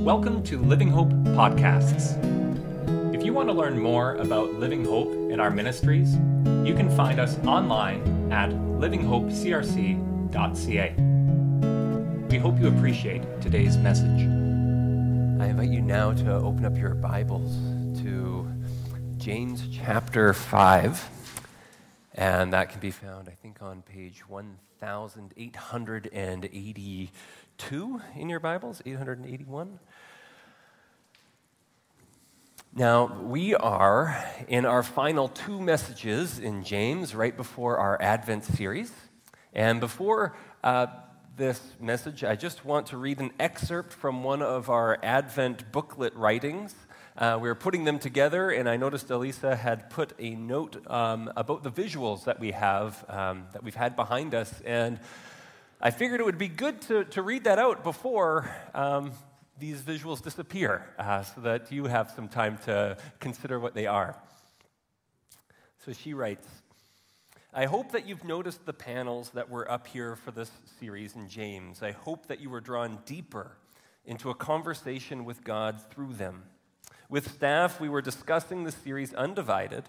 Welcome to Living Hope Podcasts. If you want to learn more about Living Hope and our ministries, you can find us online at livinghopecrc.ca. We hope you appreciate today's message. I invite you now to open up your Bibles to James chapter 5. And that can be found, I think, on page 1882 in your Bibles, 881. Now, we are in our final two messages in James right before our Advent series. And before uh, this message, I just want to read an excerpt from one of our Advent booklet writings. Uh, we were putting them together, and I noticed Elisa had put a note um, about the visuals that we have, um, that we've had behind us. And I figured it would be good to, to read that out before um, these visuals disappear uh, so that you have some time to consider what they are. So she writes I hope that you've noticed the panels that were up here for this series in James. I hope that you were drawn deeper into a conversation with God through them. With staff, we were discussing the series Undivided,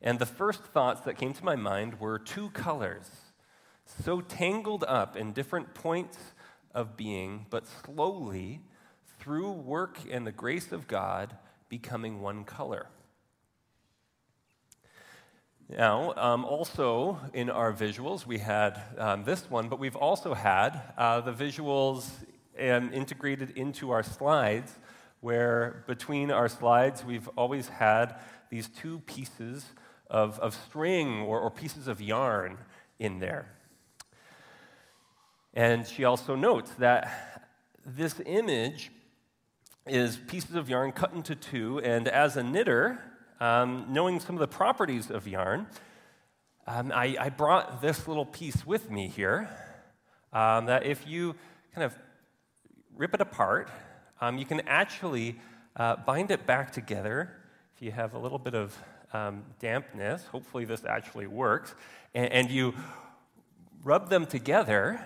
and the first thoughts that came to my mind were two colors, so tangled up in different points of being, but slowly through work and the grace of God, becoming one color. Now, um, also in our visuals, we had um, this one, but we've also had uh, the visuals um, integrated into our slides, where between our slides, we've always had these two pieces of, of string or, or pieces of yarn in there. And she also notes that this image is pieces of yarn cut into two, and as a knitter, um, knowing some of the properties of yarn, um, I, I, brought this little piece with me here. Um, that if you kind of rip it apart, um, you can actually uh, bind it back together. If you have a little bit of um, dampness, hopefully this actually works, and, and you rub them together,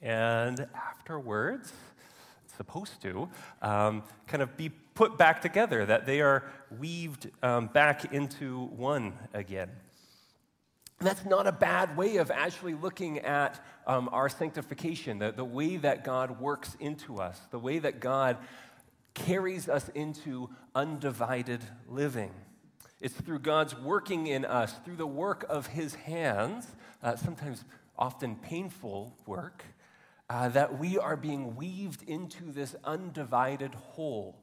and afterwards, supposed to, um, kind of be put back together, that they are weaved um, back into one again. that's not a bad way of actually looking at um, our sanctification, the, the way that God works into us, the way that God carries us into undivided living. It's through God's working in us, through the work of His hands, uh, sometimes often painful work, uh, that we are being weaved into this undivided whole.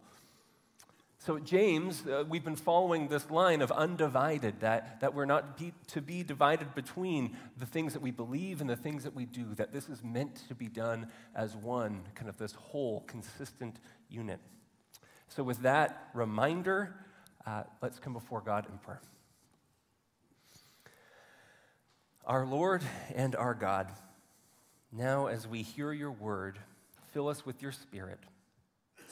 So, James, uh, we've been following this line of undivided, that, that we're not be, to be divided between the things that we believe and the things that we do, that this is meant to be done as one, kind of this whole, consistent unit. So, with that reminder, uh, let's come before God in prayer. Our Lord and our God, now, as we hear your word, fill us with your spirit.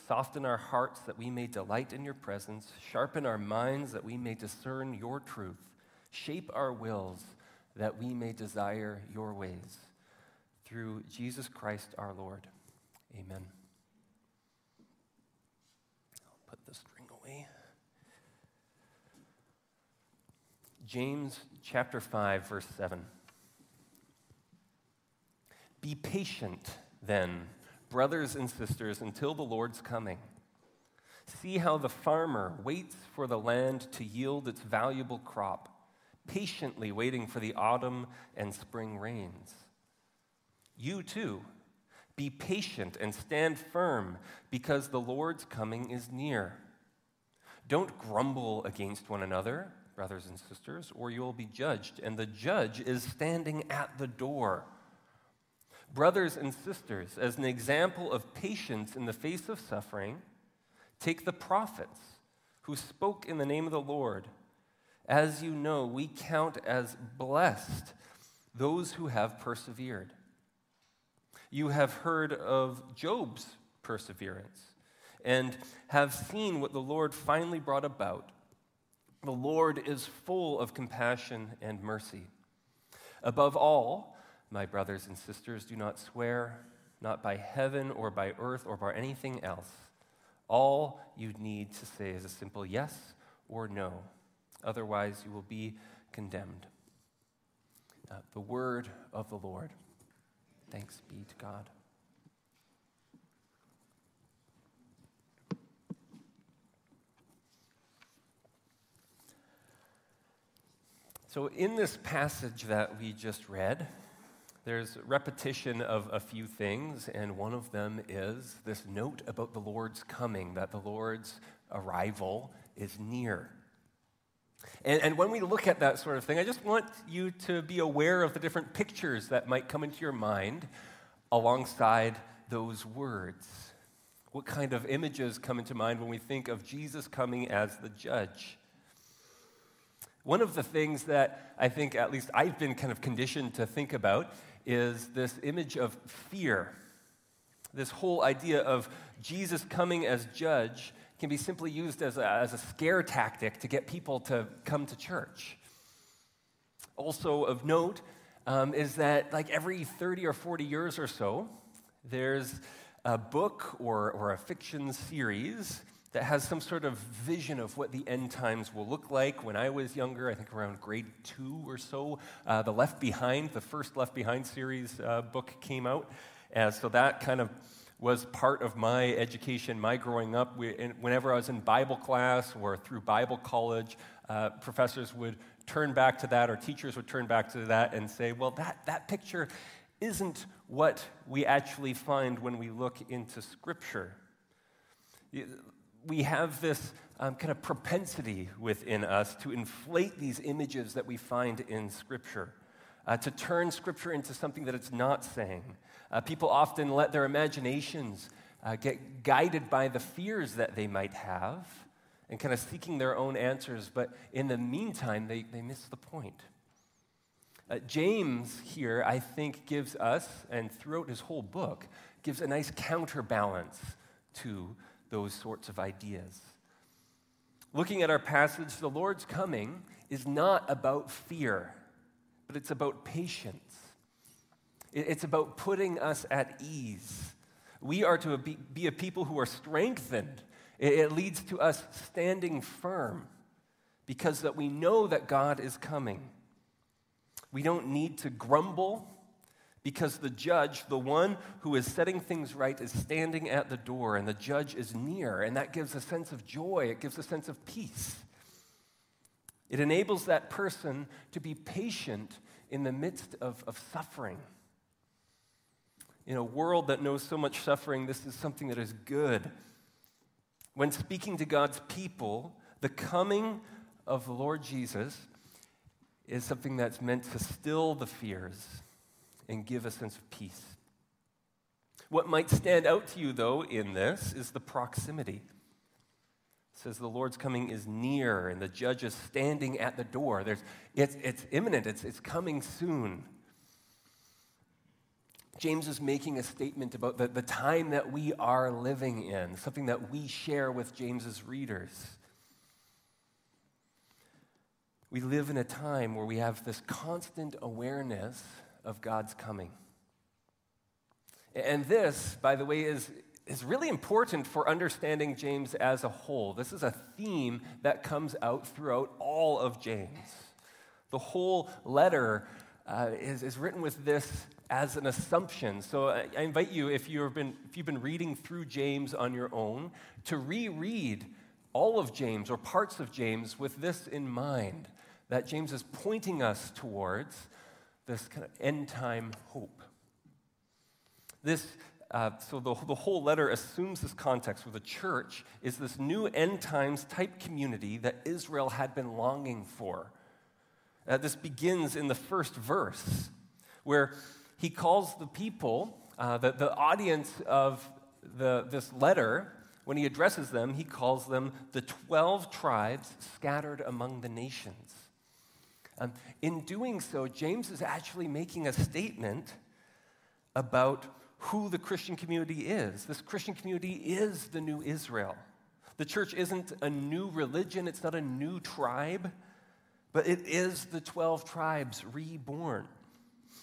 Soften our hearts that we may delight in your presence. Sharpen our minds that we may discern your truth. Shape our wills that we may desire your ways. Through Jesus Christ our Lord. Amen. I'll put the string away. James chapter 5, verse 7. Be patient, then, brothers and sisters, until the Lord's coming. See how the farmer waits for the land to yield its valuable crop, patiently waiting for the autumn and spring rains. You too, be patient and stand firm, because the Lord's coming is near. Don't grumble against one another, brothers and sisters, or you will be judged, and the judge is standing at the door. Brothers and sisters, as an example of patience in the face of suffering, take the prophets who spoke in the name of the Lord. As you know, we count as blessed those who have persevered. You have heard of Job's perseverance and have seen what the Lord finally brought about. The Lord is full of compassion and mercy. Above all, my brothers and sisters, do not swear, not by heaven or by earth or by anything else, All you need to say is a simple yes or no. Otherwise, you will be condemned. Uh, the word of the Lord. Thanks be to God. So, in this passage that we just read, there's repetition of a few things, and one of them is this note about the Lord's coming, that the Lord's arrival is near. And, and, when we look at that sort of thing, I just want you to be aware of the different pictures that might come into your mind alongside those words. What kind of images come into mind when we think of Jesus coming as the judge? One of the things that I think, at least I've been kind of conditioned to think about, is this image of fear. This whole idea of Jesus coming as judge can be simply used as a, as a scare tactic to get people to come to church. Also, of note, um, is that like every 30 or 40 years or so, there's a book or, or a fiction series that has some sort of vision of what the end times will look like. When I was younger, I think around grade two or so, uh, the Left Behind, the first Left Behind series uh, book came out. And so that kind of was part of my education, my growing up. We, whenever I was in Bible class or through Bible college, uh, professors would turn back to that, or teachers would turn back to that and say, well, that, that picture isn't what we actually find when we look into Scripture we have this um, kind of propensity within us to inflate these images that we find in Scripture, uh, to turn Scripture into something that it's not saying. Uh, people often let their imaginations uh, get guided by the fears that they might have and kind of seeking their own answers, but in the meantime, they, they miss the point. Uh, James here, I think, gives us, and throughout his whole book, gives a nice counterbalance to those sorts of ideas. Looking at our passage, the Lord's coming is not about fear, but it's about patience. It's about putting us at ease. We are to be a people who are strengthened. It leads to us standing firm because that we know that God is coming. We don't need to grumble because the judge, the one who is setting things right, is standing at the door and the judge is near. And that gives a sense of joy, it gives a sense of peace. It enables that person to be patient in the midst of, of suffering. In a world that knows so much suffering, this is something that is good. When speaking to God's people, the coming of the Lord Jesus is something that's meant to still the fears and give a sense of peace. What might stand out to you, though, in this is the proximity. It says the Lord's coming is near, and the judge is standing at the door. There's, it's, it's imminent, it's, it's coming soon. James is making a statement about the, the time that we are living in, something that we share with James's readers. We live in a time where we have this constant awareness of God's coming. And this, by the way, is, is really important for understanding James as a whole. This is a theme that comes out throughout all of James. The whole letter uh, is, is written with this as an assumption. So I, I invite you, if you've, been, if you've been reading through James on your own, to reread all of James or parts of James with this in mind that James is pointing us towards this kind of end time hope. This, uh, so the, the whole letter assumes this context where the church is this new end times type community that Israel had been longing for. Uh, this begins in the first verse, where he calls the people, uh, the, the audience of the, this letter, when he addresses them, he calls them the 12 tribes scattered among the nations. Um, in doing so, James is actually making a statement about who the Christian community is. This Christian community is the new Israel. The church isn't a new religion, it's not a new tribe, but it is the 12 tribes reborn.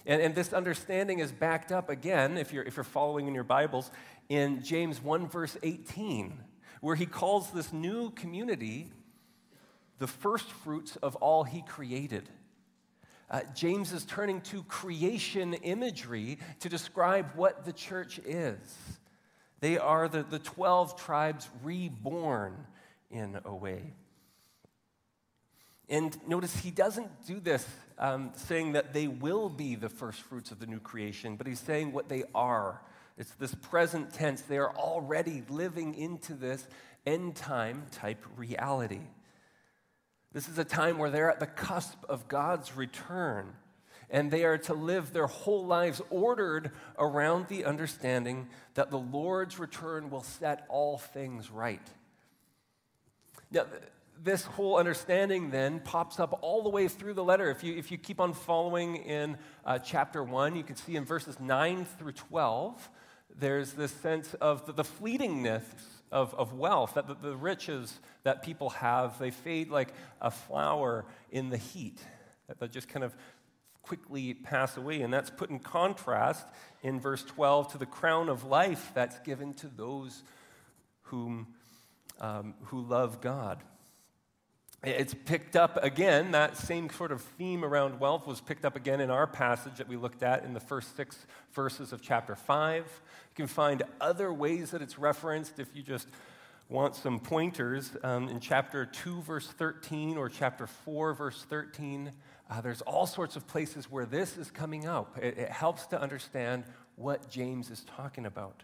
And, and this understanding is backed up again, if you're, if you're following in your Bibles, in James 1, verse 18 where he calls this new community the first fruits of all he created. Uh, James is turning to creation imagery to describe what the church is. They are the, the 12 tribes reborn in a way. And notice he doesn't do this um, saying that they will be the first fruits of the new creation, but he's saying what they are. It's this present tense. They are already living into this end time type reality. This is a time where they're at the cusp of God's return, and they are to live their whole lives ordered around the understanding that the Lord's return will set all things right. Now, this whole understanding then pops up all the way through the letter. If you, if you keep on following in uh, chapter 1, you can see in verses 9 through 12, there's this sense of the, the fleetingness of, of wealth, that the, the riches that people have, they fade like a flower in the heat, that they just kind of quickly pass away. And that's put in contrast in verse 12 to the crown of life that's given to those whom, um, who love God. It's picked up again, that same sort of theme around wealth was picked up again in our passage that we looked at in the first six verses of chapter 5. You can find other ways that it's referenced if you just want some pointers. Um, in chapter 2, verse 13, or chapter 4, verse 13, uh, there's all sorts of places where this is coming up. It, it helps to understand what James is talking about.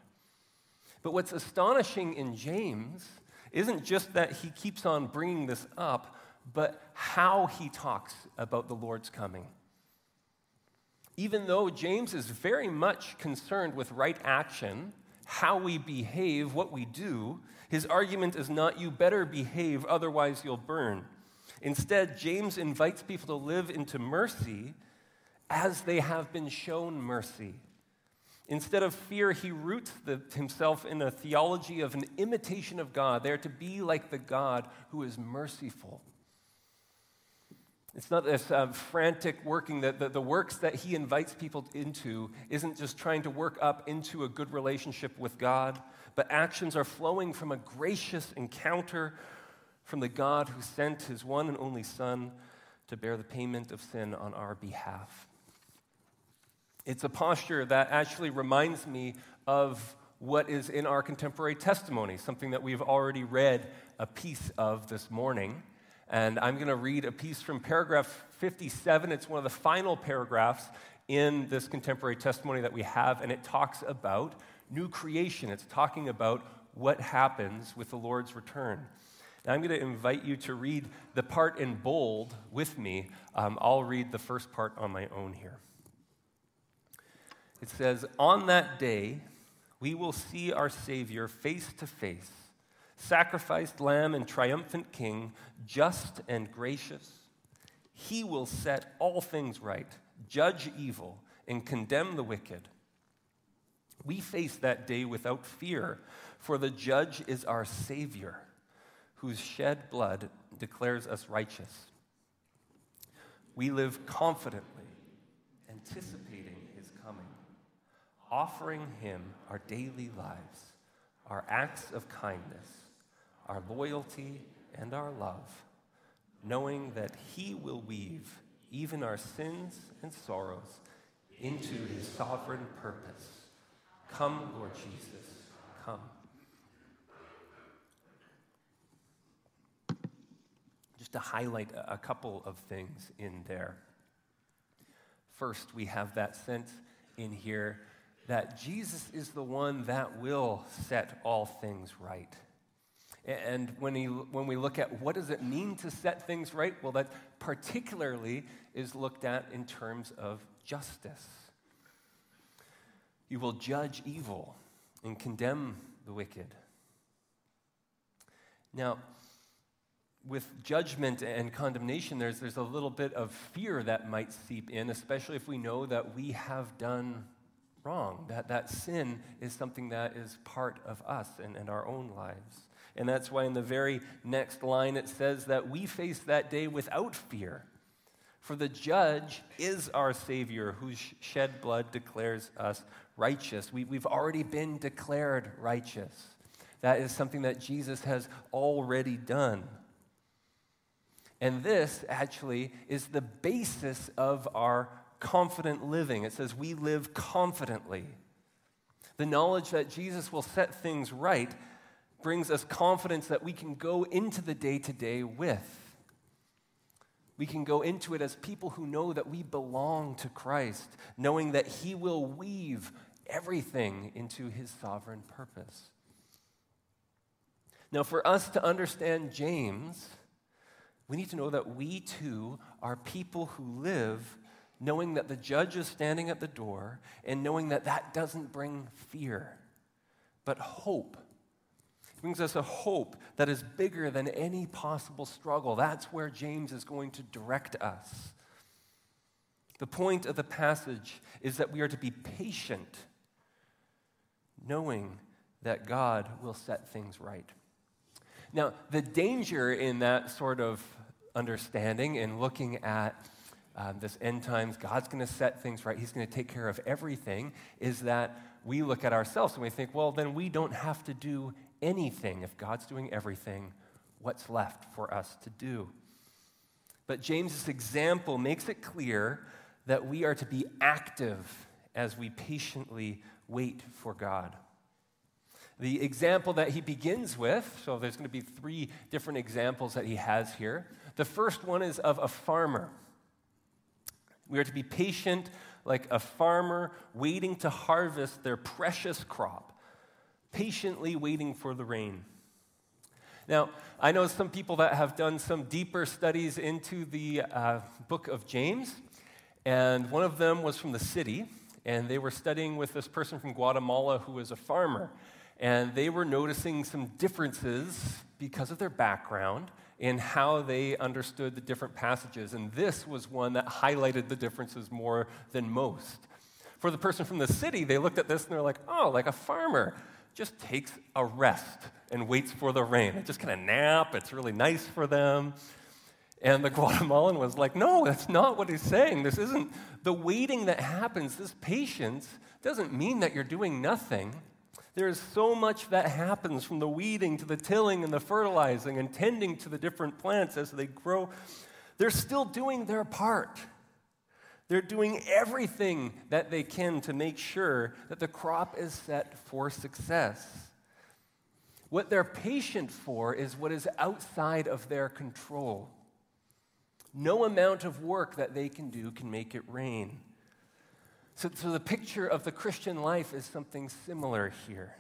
But what's astonishing in James isn't just that he keeps on bringing this up, but how he talks about the Lord's coming. Even though James is very much concerned with right action, how we behave, what we do, his argument is not you better behave, otherwise you'll burn. Instead, James invites people to live into mercy as they have been shown mercy. Instead of fear, he roots the, himself in a theology of an imitation of God. They are to be like the God who is merciful. It's not this uh, frantic working that the, the works that he invites people into isn't just trying to work up into a good relationship with God, but actions are flowing from a gracious encounter from the God who sent his one and only Son to bear the payment of sin on our behalf. It's a posture that actually reminds me of what is in our contemporary testimony, something that we've already read a piece of this morning. And I'm going to read a piece from paragraph 57. It's one of the final paragraphs in this contemporary testimony that we have, and it talks about new creation. It's talking about what happens with the Lord's return. Now, I'm going to invite you to read the part in bold with me. Um, I'll read the first part on my own here. It says, On that day, we will see our Savior face to face, sacrificed lamb and triumphant king, just and gracious. He will set all things right, judge evil, and condemn the wicked. We face that day without fear, for the judge is our Savior, whose shed blood declares us righteous. We live confidently, anticipating his coming, offering Him our daily lives, our acts of kindness, our loyalty, and our love, knowing that He will weave even our sins and sorrows into His sovereign purpose. Come, Lord Jesus, come. Just to highlight a couple of things in there. First, we have that sense in here that Jesus is the one that will set all things right. And when, he, when we look at what does it mean to set things right, well, that particularly is looked at in terms of justice. You will judge evil and condemn the wicked. Now, with judgment and condemnation, there's, there's a little bit of fear that might seep in, especially if we know that we have done wrong. That, that sin is something that is part of us and, and our own lives. And that's why in the very next line it says that we face that day without fear. For the judge is our Savior, whose shed blood declares us righteous. We, we've already been declared righteous. That is something that Jesus has already done. And this actually is the basis of our confident living. It says we live confidently. The knowledge that Jesus will set things right brings us confidence that we can go into the day to day with. We can go into it as people who know that we belong to Christ, knowing that He will weave everything into His sovereign purpose. Now, for us to understand James, we need to know that we too are people who live knowing that the judge is standing at the door and knowing that that doesn't bring fear, but hope. Brings us a hope that is bigger than any possible struggle. That's where James is going to direct us. The point of the passage is that we are to be patient, knowing that God will set things right. Now, the danger in that sort of understanding and looking at um, this end times, God's going to set things right, He's going to take care of everything, is that we look at ourselves and we think, well, then we don't have to do anything. If God's doing everything, what's left for us to do? But James's example makes it clear that we are to be active as we patiently wait for God. The example that he begins with, so there's going to be three different examples that he has here. The first one is of a farmer. We are to be patient like a farmer waiting to harvest their precious crop, patiently waiting for the rain. Now, I know some people that have done some deeper studies into the uh, book of James, and one of them was from the city, and they were studying with this person from Guatemala who was a farmer. And they were noticing some differences because of their background in how they understood the different passages. And this was one that highlighted the differences more than most. For the person from the city, they looked at this and they're like, oh, like a farmer just takes a rest and waits for the rain. It just kind of nap, it's really nice for them. And the Guatemalan was like, no, that's not what he's saying. This isn't the waiting that happens, this patience doesn't mean that you're doing nothing. There is so much that happens from the weeding to the tilling and the fertilizing and tending to the different plants as they grow. They're still doing their part. They're doing everything that they can to make sure that the crop is set for success. What they're patient for is what is outside of their control. No amount of work that they can do can make it rain. So, so the picture of the Christian life is something similar here.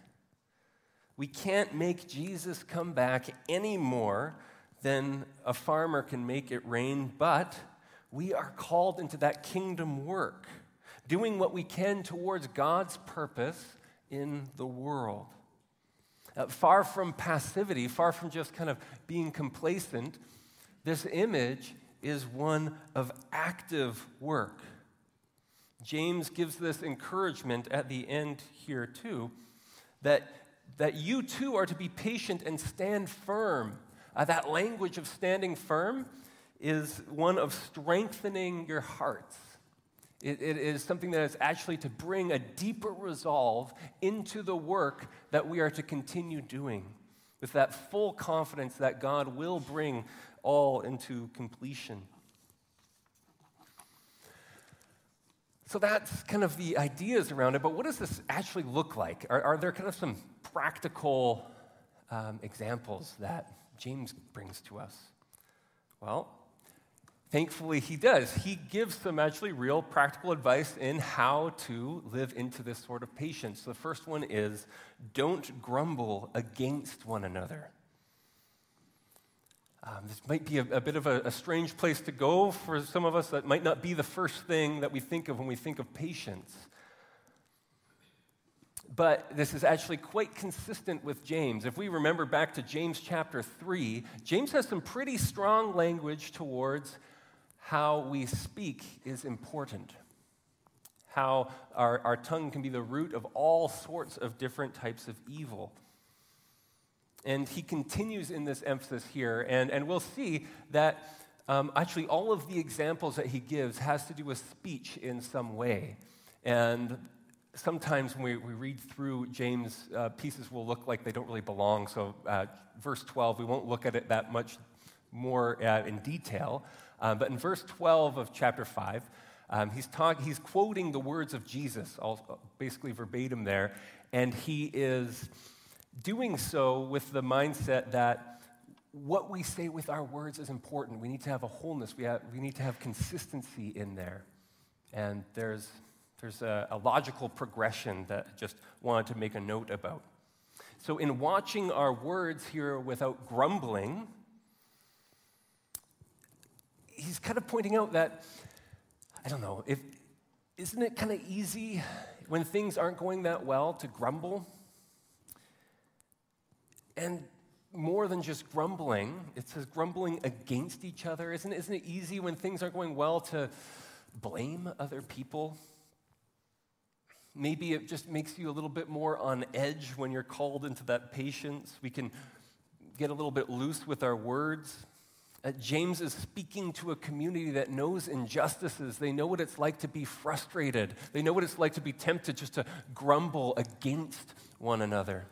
We can't make Jesus come back any more than a farmer can make it rain, but we are called into that kingdom work, doing what we can towards God's purpose in the world. Uh, far from passivity, far from just kind of being complacent, this image is one of active work. James gives this encouragement at the end here, too, that, that you too are to be patient and stand firm. Uh, that language of standing firm is one of strengthening your hearts. It, it is something that is actually to bring a deeper resolve into the work that we are to continue doing, with that full confidence that God will bring all into completion. So that's kind of the ideas around it, but what does this actually look like? Are, are there kind of some practical um, examples that James brings to us? Well, thankfully he does. He gives some actually real practical advice in how to live into this sort of patience. The first one is don't grumble against one another. Um, this might be a, a bit of a, a, strange place to go for some of us. That might not be the first thing that we think of when we think of patience. But this is actually quite consistent with James. If we remember back to James chapter 3, James has some pretty strong language towards how we speak is important, how our, our tongue can be the root of all sorts of different types of evil. And he continues in this emphasis here, and, and we'll see that um, actually all of the examples that he gives has to do with speech in some way. And sometimes when we, we read through James, uh, pieces will look like they don't really belong. So, uh, verse 12, we won't look at it that much more uh, in detail. Uh, but in verse 12 of chapter 5, um, he's, talk, he's quoting the words of Jesus, all, basically verbatim there, and he is doing so with the mindset that what we say with our words is important. We need to have a wholeness, we, have, we need to have consistency in there. And there's, there's a, a logical progression that I just wanted to make a note about. So, in watching our words here without grumbling, he's kind of pointing out that, I don't know, if, isn't it kind of easy when things aren't going that well to grumble? And more than just grumbling, it says grumbling against each other. Isn't, isn't it easy when things aren't going well to blame other people? Maybe it just makes you a little bit more on edge when you're called into that patience. We can get a little bit loose with our words. Uh, James is speaking to a community that knows injustices. They know what it's like to be frustrated. They know what it's like to be tempted just to grumble against one another.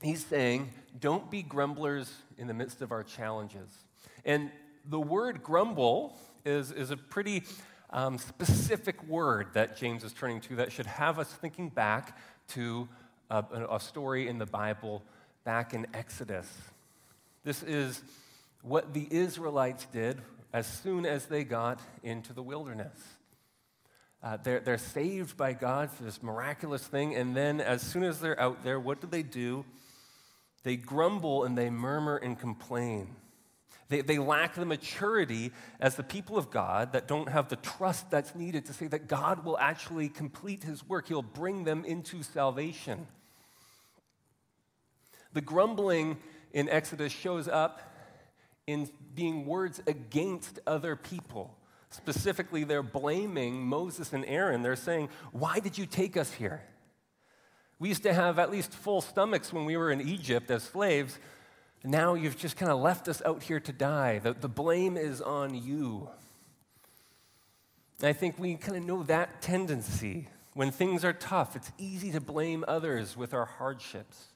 He's saying, don't be grumblers in the midst of our challenges. And the word grumble is, is a pretty um, specific word that James is turning to that should have us thinking back to a, a story in the Bible back in Exodus. This is what the Israelites did as soon as they got into the wilderness. Uh, they're, they're saved by God for this miraculous thing, and then as soon as they're out there, what do they do? They grumble and they murmur and complain. They, they lack the maturity as the people of God that don't have the trust that's needed to say that God will actually complete his work. He'll bring them into salvation. The grumbling in Exodus shows up in being words against other people. Specifically, they're blaming Moses and Aaron. They're saying, Why did you take us here? We used to have at least full stomachs when we were in Egypt as slaves. Now you've just kind of left us out here to die. The, the blame is on you. And I think we kind of know that tendency. When things are tough, it's easy to blame others with our hardships.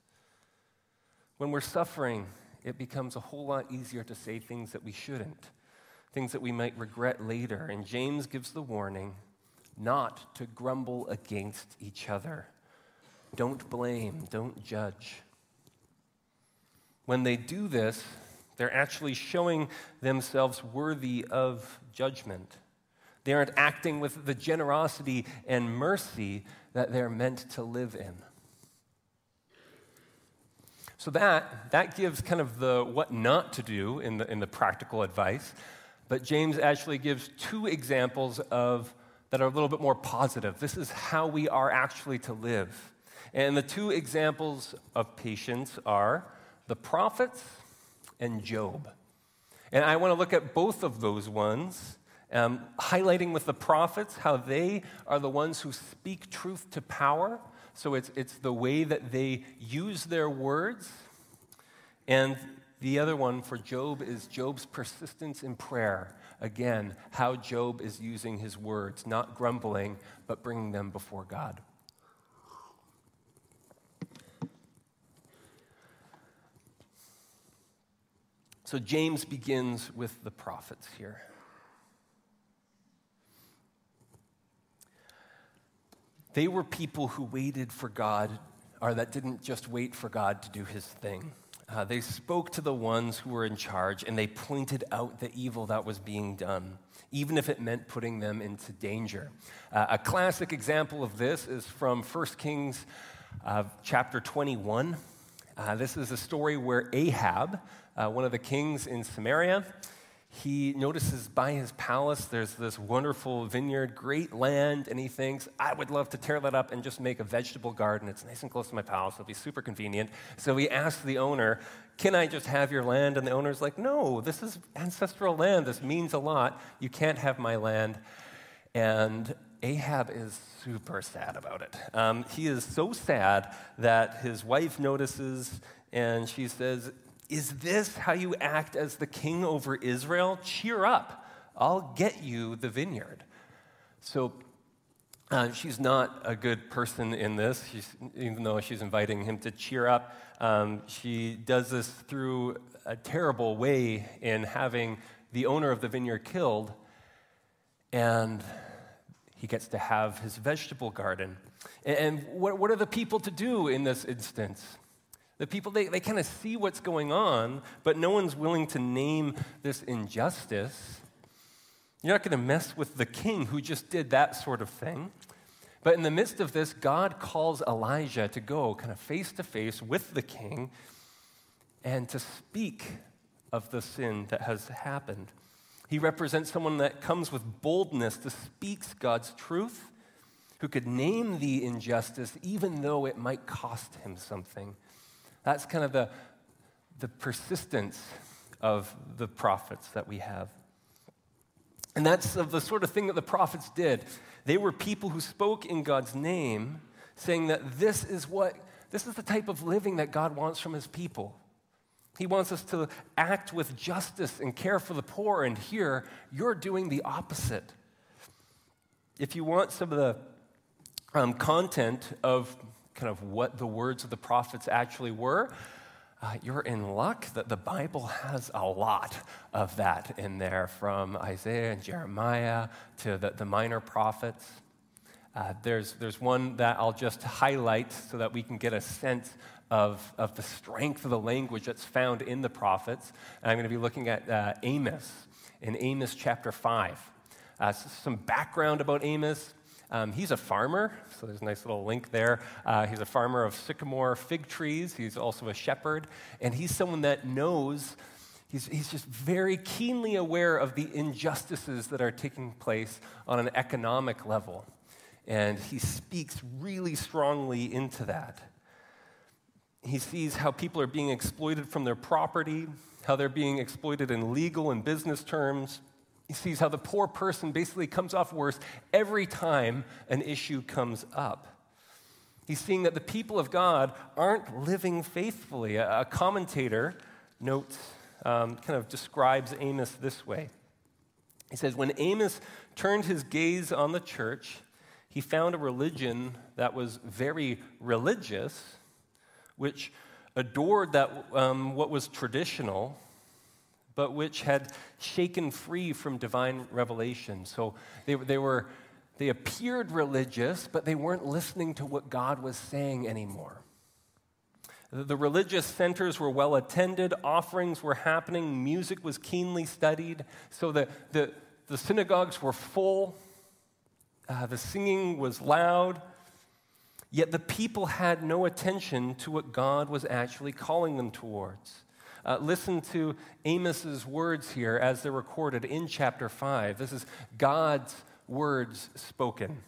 When we're suffering, it becomes a whole lot easier to say things that we shouldn't, things that we might regret later. And James gives the warning not to grumble against each other. Don't blame, don't judge. When they do this, they're actually showing themselves worthy of judgment. They aren't acting with the generosity and mercy that they're meant to live in. So that, that gives kind of the what not to do in the, in the practical advice. But James actually gives two examples of that are a little bit more positive. This is how we are actually to live. And the two examples of patience are the prophets and Job. And I want to look at both of those ones, um, highlighting with the prophets how they are the ones who speak truth to power so it's, it's the way that they use their words. And the other one for Job is Job's persistence in prayer. Again, how Job is using his words, not grumbling, but bringing them before God. So James begins with the prophets here. They were people who waited for God, or that didn't just wait for God to do his thing. Uh, they spoke to the ones who were in charge and they pointed out the evil that was being done, even if it meant putting them into danger. Uh, a classic example of this is from 1 Kings uh, chapter 21. Uh, this is a story where Ahab, uh, one of the kings in Samaria, he notices by his palace there's this wonderful vineyard, great land, and he thinks, I would love to tear that up and just make a vegetable garden. It's nice and close to my palace, it'll be super convenient. So he asks the owner, Can I just have your land? And the owner's like, No, this is ancestral land. This means a lot. You can't have my land. And Ahab is super sad about it. Um, he is so sad that his wife notices and she says, is this how you act as the king over Israel? Cheer up. I'll get you the vineyard. So Uh, she's not a good person in this, she's, even though she's inviting him to cheer up. Um, she does this through a terrible way in having the owner of the vineyard killed, and he gets to have his vegetable garden. And, what, what are the people to do in this instance? The people, they, they kind of see what's going on, but no one's willing to name this injustice. You're not going to mess with the king who just did that sort of thing. But in the midst of this, God calls Elijah to go kind of face to face with the king and to speak of the sin that has happened. He represents someone that comes with boldness to speak God's truth, who could name the injustice even though it might cost him something. That's kind of the, the persistence of the prophets that we have. And that's the sort of thing that the prophets did. They were people who spoke in God's name, saying that this is what this is the type of living that God wants from his people. He wants us to act with justice and care for the poor, and here you're doing the opposite. If you want some of the um, content of kind of what the words of the prophets actually were, uh, you're in luck that the Bible has a lot of that in there, from Isaiah and Jeremiah to the, the minor prophets. Uh, there's, there's one that I'll just highlight so that we can get a sense of, of the strength of the language that's found in the prophets. And I'm going to be looking at uh, Amos in Amos chapter 5. Uh, some background about Amos. Um, he's a farmer, so there's a nice little link there. Uh, he's a farmer of sycamore fig trees. He's also a shepherd, and he's someone that knows, he's, he's just very keenly aware of the injustices that are taking place on an economic level. And he speaks really strongly into that. He sees how people are being exploited from their property, how they're being exploited in legal and business terms he sees how the poor person basically comes off worse every time an issue comes up. He's seeing that the people of God aren't living faithfully. A, commentator notes, um, kind of describes Amos this way. He says, When Amos turned his gaze on the church, he found a religion that was very religious, which adored that, um, what was traditional but which had shaken free from divine revelation. So they, they, were, they appeared religious, but they weren't listening to what God was saying anymore. The religious centers were well attended, offerings were happening, music was keenly studied, so the, the, the synagogues were full, uh, the singing was loud, yet the people had no attention to what God was actually calling them towards. Uh, listen to Amos's words here as they're recorded in chapter 5. This is God's words spoken.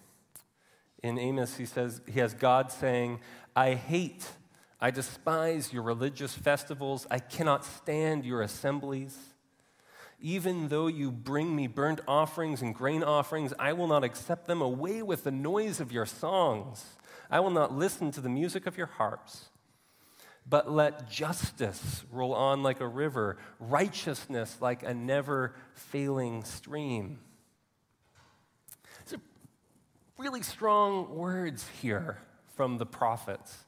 In Amos, he says, he has God saying, I hate, I despise your religious festivals. I cannot stand your assemblies. Even though you bring me burnt offerings and grain offerings, I will not accept them. Away with the noise of your songs. I will not listen to the music of your harps but let justice roll on like a river, righteousness like a never failing stream. These are really strong words here from the prophets.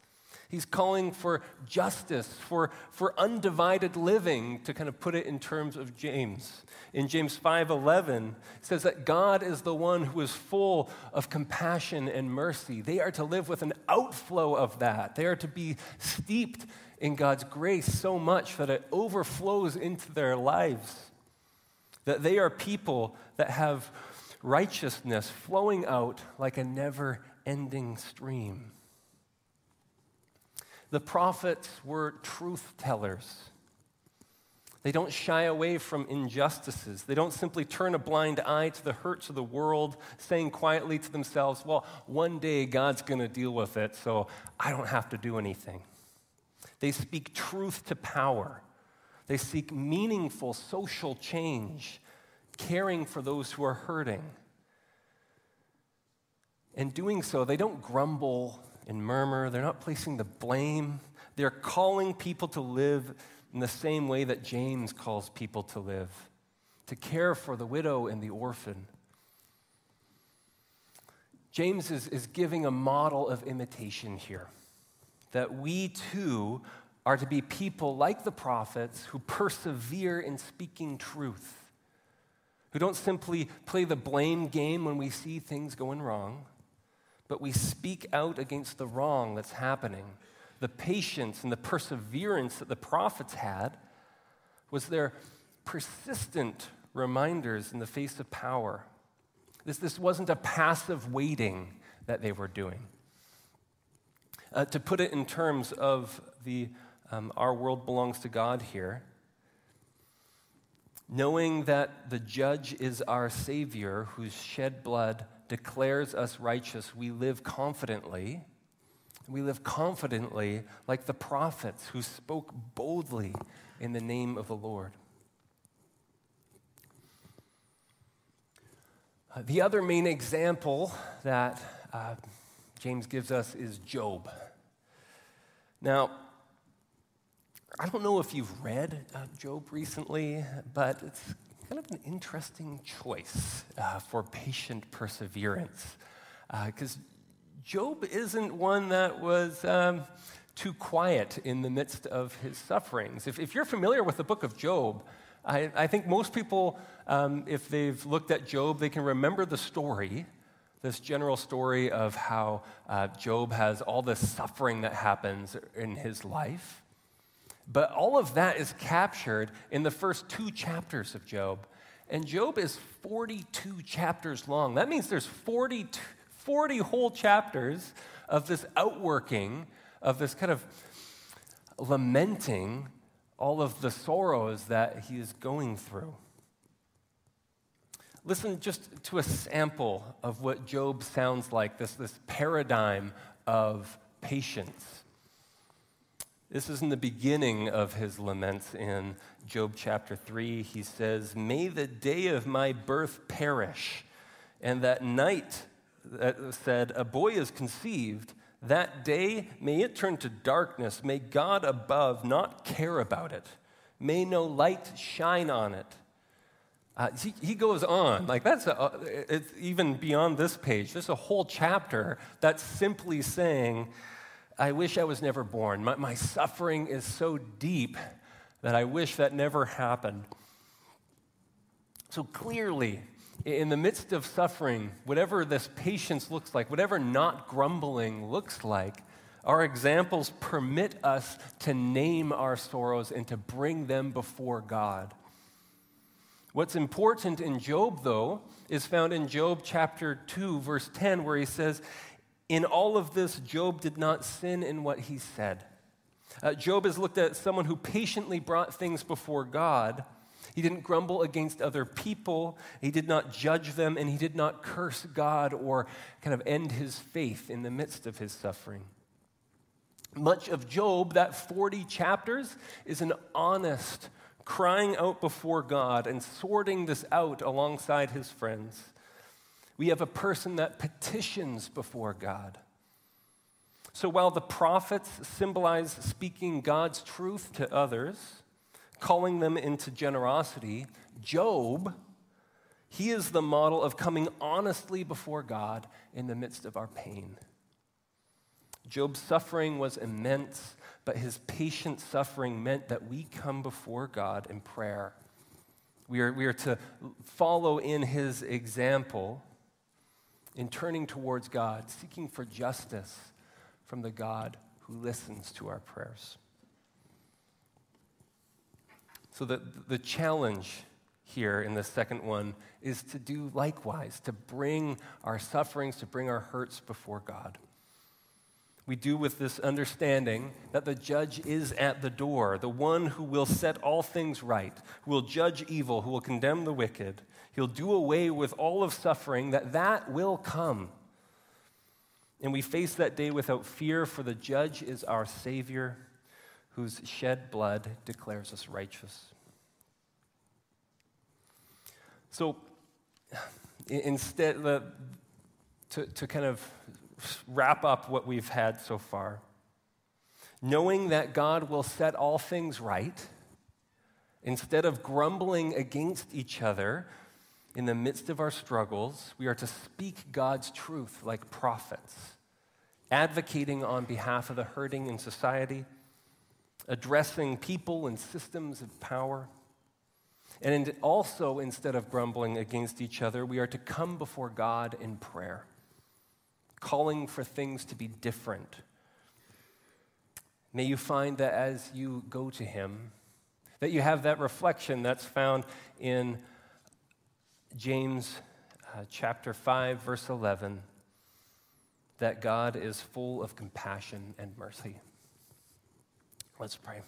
He's calling for justice, for, for undivided living, to kind of put it in terms of James. In James 5:11, it says that God is the one who is full of compassion and mercy. They are to live with an outflow of that. They are to be steeped in God's grace so much that it overflows into their lives. That they are people that have righteousness flowing out like a never ending stream. The prophets were truth tellers. They don't shy away from injustices. They don't simply turn a blind eye to the hurts of the world, saying quietly to themselves, Well, one day God's going to deal with it, so I don't have to do anything. They speak truth to power. They seek meaningful social change, caring for those who are hurting. In doing so, they don't grumble and murmur. They're not placing the blame. They're calling people to live in the same way that James calls people to live to care for the widow and the orphan. James is, is giving a model of imitation here. That we too are to be people like the prophets who persevere in speaking truth, who don't simply play the blame game when we see things going wrong, but we speak out against the wrong that's happening. The patience and the perseverance that the prophets had was their persistent reminders in the face of power. This, this wasn't a passive waiting that they were doing. Uh, to put it in terms of the um, our world belongs to God here, knowing that the judge is our Savior whose shed blood declares us righteous, we live confidently. We live confidently like the prophets who spoke boldly in the name of the Lord. Uh, the other main example that uh, James gives us is Job. Now, I don't know if you've read uh, Job recently, but it's kind of an interesting choice uh, for patient perseverance. Because uh, Job isn't one that was um, too quiet in the midst of his sufferings. If, if, you're familiar with the book of Job, I, I think most people, um, if they've looked at Job, they can remember the story this general story of how uh, Job has all this suffering that happens in his life. But all of that is captured in the first two chapters of Job. And Job is 42 chapters long. That means there's 40, 40 whole chapters of this outworking, of this kind of lamenting all of the sorrows that he is going through. Listen just to a sample of what Job sounds like, this, this paradigm of patience. This is in the beginning of his laments in Job chapter 3. He says, May the day of my birth perish, and that night that said, A boy is conceived, that day may it turn to darkness. May God above not care about it. May no light shine on it. Uh, he, he, goes on, like that's a, it's even beyond this page. There's a whole chapter that's simply saying, I wish I was never born. My, my suffering is so deep that I wish that never happened. So clearly, in the midst of suffering, whatever this patience looks like, whatever not grumbling looks like, our examples permit us to name our sorrows and to bring them before God. What's important in Job, though, is found in Job chapter 2, verse 10, where he says, in all of this, Job did not sin in what he said. Uh, Job is looked at as someone who patiently brought things before God. He didn't grumble against other people, he did not judge them, and he did not curse God or kind of end his faith in the midst of his suffering. Much of Job, that 40 chapters, is an honest crying out before God and sorting this out alongside his friends. We have a person that petitions before God. So while the prophets symbolize speaking God's truth to others, calling them into generosity, Job, he is the model of coming honestly before God in the midst of our pain. Job's suffering was immense, but his patient suffering meant that we come before God in prayer. We are, we are to follow in his example in turning towards God, seeking for justice from the God who listens to our prayers. So, the, the challenge here in the second one is to do likewise, to bring our sufferings, to bring our hurts before God. We do with this understanding that the judge is at the door, the one who will set all things right, who will judge evil, who will condemn the wicked, He'll do away with all of suffering, that that will come. And we face that day without fear, for the judge is our Savior, whose shed blood declares us righteous. So, instead, the, to, to kind of wrap up what we've had so far, knowing that God will set all things right, instead of grumbling against each other, in the midst of our struggles, we are to speak God's truth like prophets, advocating on behalf of the hurting in society, addressing people and systems of power. And also, instead of grumbling against each other, we are to come before God in prayer, calling for things to be different. May you find that as you go to Him, that you have that reflection that's found in James uh, chapter 5, verse 11, that God is full of compassion and mercy. Let's pray.